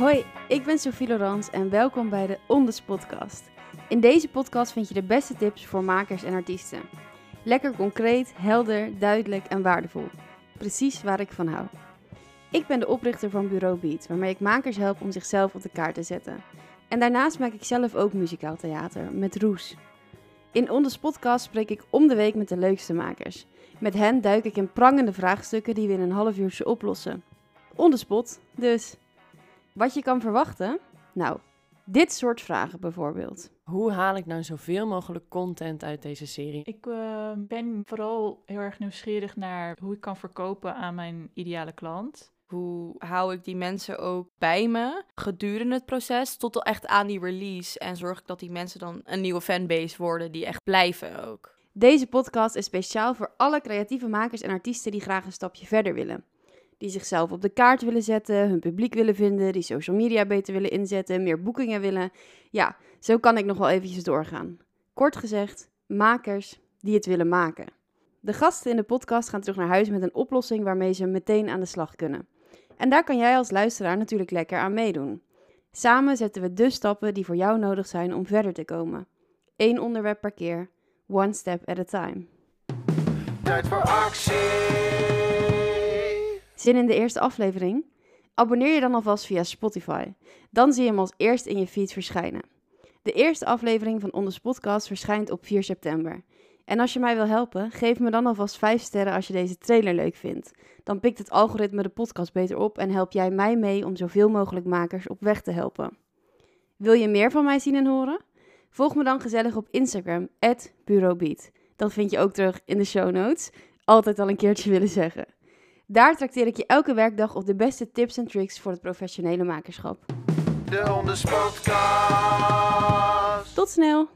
Hoi, ik ben Sophie Laurens en welkom bij de Ondes podcast. In deze podcast vind je de beste tips voor makers en artiesten. Lekker concreet, helder, duidelijk en waardevol. Precies waar ik van hou. Ik ben de oprichter van Bureau Beat, waarmee ik makers help om zichzelf op de kaart te zetten. En daarnaast maak ik zelf ook muzikaal theater met Roes. In Ondes podcast spreek ik om de week met de leukste makers. Met hen duik ik in prangende vraagstukken die we in een half uurtje oplossen. On the spot, dus. Wat je kan verwachten? Nou, dit soort vragen bijvoorbeeld. Hoe haal ik nou zoveel mogelijk content uit deze serie? Ik uh, ben vooral heel erg nieuwsgierig naar hoe ik kan verkopen aan mijn ideale klant. Hoe hou ik die mensen ook bij me gedurende het proces tot echt aan die release en zorg ik dat die mensen dan een nieuwe fanbase worden die echt blijven ook. Deze podcast is speciaal voor alle creatieve makers en artiesten die graag een stapje verder willen. Die zichzelf op de kaart willen zetten, hun publiek willen vinden, die social media beter willen inzetten, meer boekingen willen. Ja, zo kan ik nog wel eventjes doorgaan. Kort gezegd, makers die het willen maken. De gasten in de podcast gaan terug naar huis met een oplossing waarmee ze meteen aan de slag kunnen. En daar kan jij als luisteraar natuurlijk lekker aan meedoen. Samen zetten we de stappen die voor jou nodig zijn om verder te komen. Eén onderwerp per keer, one step at a time. Tijd voor actie. Zin in de eerste aflevering? Abonneer je dan alvast via Spotify. Dan zie je hem als eerst in je feed verschijnen. De eerste aflevering van Onders Podcast verschijnt op 4 september. En als je mij wil helpen, geef me dan alvast 5 sterren als je deze trailer leuk vindt. Dan pikt het algoritme de podcast beter op en help jij mij mee om zoveel mogelijk makers op weg te helpen. Wil je meer van mij zien en horen? Volg me dan gezellig op Instagram, bureaubeat. Dat vind je ook terug in de show notes. Altijd al een keertje willen zeggen. Daar trakteer ik je elke werkdag op de beste tips en tricks voor het professionele makerschap. De. Tot snel!